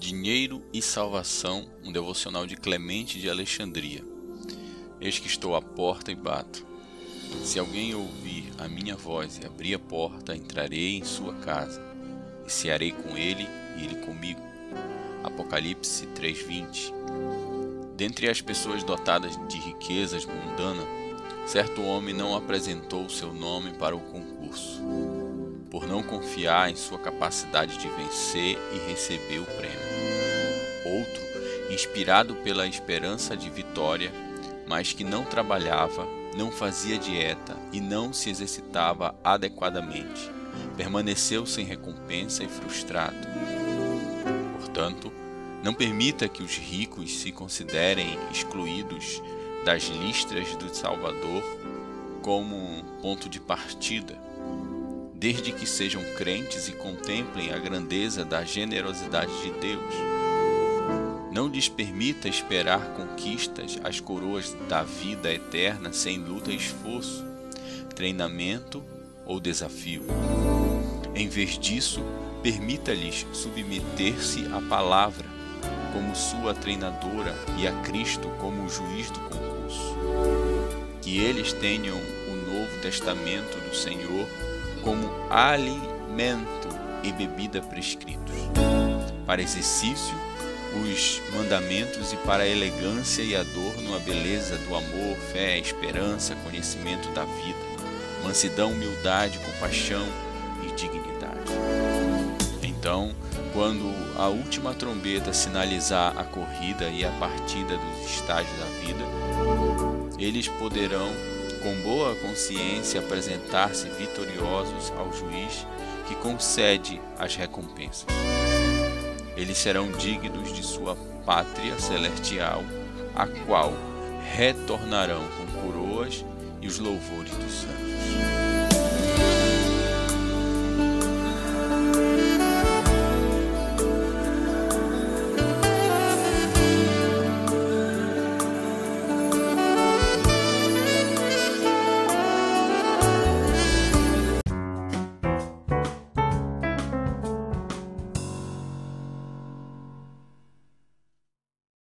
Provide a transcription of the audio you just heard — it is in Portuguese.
Dinheiro e Salvação, um devocional de Clemente de Alexandria. Eis que estou à porta e bato. Se alguém ouvir a minha voz e abrir a porta, entrarei em sua casa, e cearei com ele e ele comigo. Apocalipse 3:20. Dentre as pessoas dotadas de riquezas mundanas, certo homem não apresentou seu nome para o concurso por não confiar em sua capacidade de vencer e receber o prêmio. Outro, inspirado pela esperança de vitória, mas que não trabalhava, não fazia dieta e não se exercitava adequadamente, permaneceu sem recompensa e frustrado. Portanto, não permita que os ricos se considerem excluídos das listras do Salvador como um ponto de partida desde que sejam crentes e contemplem a grandeza da generosidade de Deus. Não lhes permita esperar conquistas, as coroas da vida eterna sem luta e esforço, treinamento ou desafio. Em vez disso, permita-lhes submeter-se à palavra como sua treinadora e a Cristo como juiz do concurso. Que eles tenham o Novo Testamento do Senhor como alimento e bebida prescritos. Para exercício, os mandamentos e para a elegância e adorno a beleza do amor, fé, esperança, conhecimento da vida, mansidão, humildade, compaixão e dignidade. Então, quando a última trombeta sinalizar a corrida e a partida dos estágios da vida, eles poderão com boa consciência apresentar-se vitoriosos ao juiz que concede as recompensas. Eles serão dignos de sua pátria celestial, a qual retornarão com coroas e os louvores dos santos.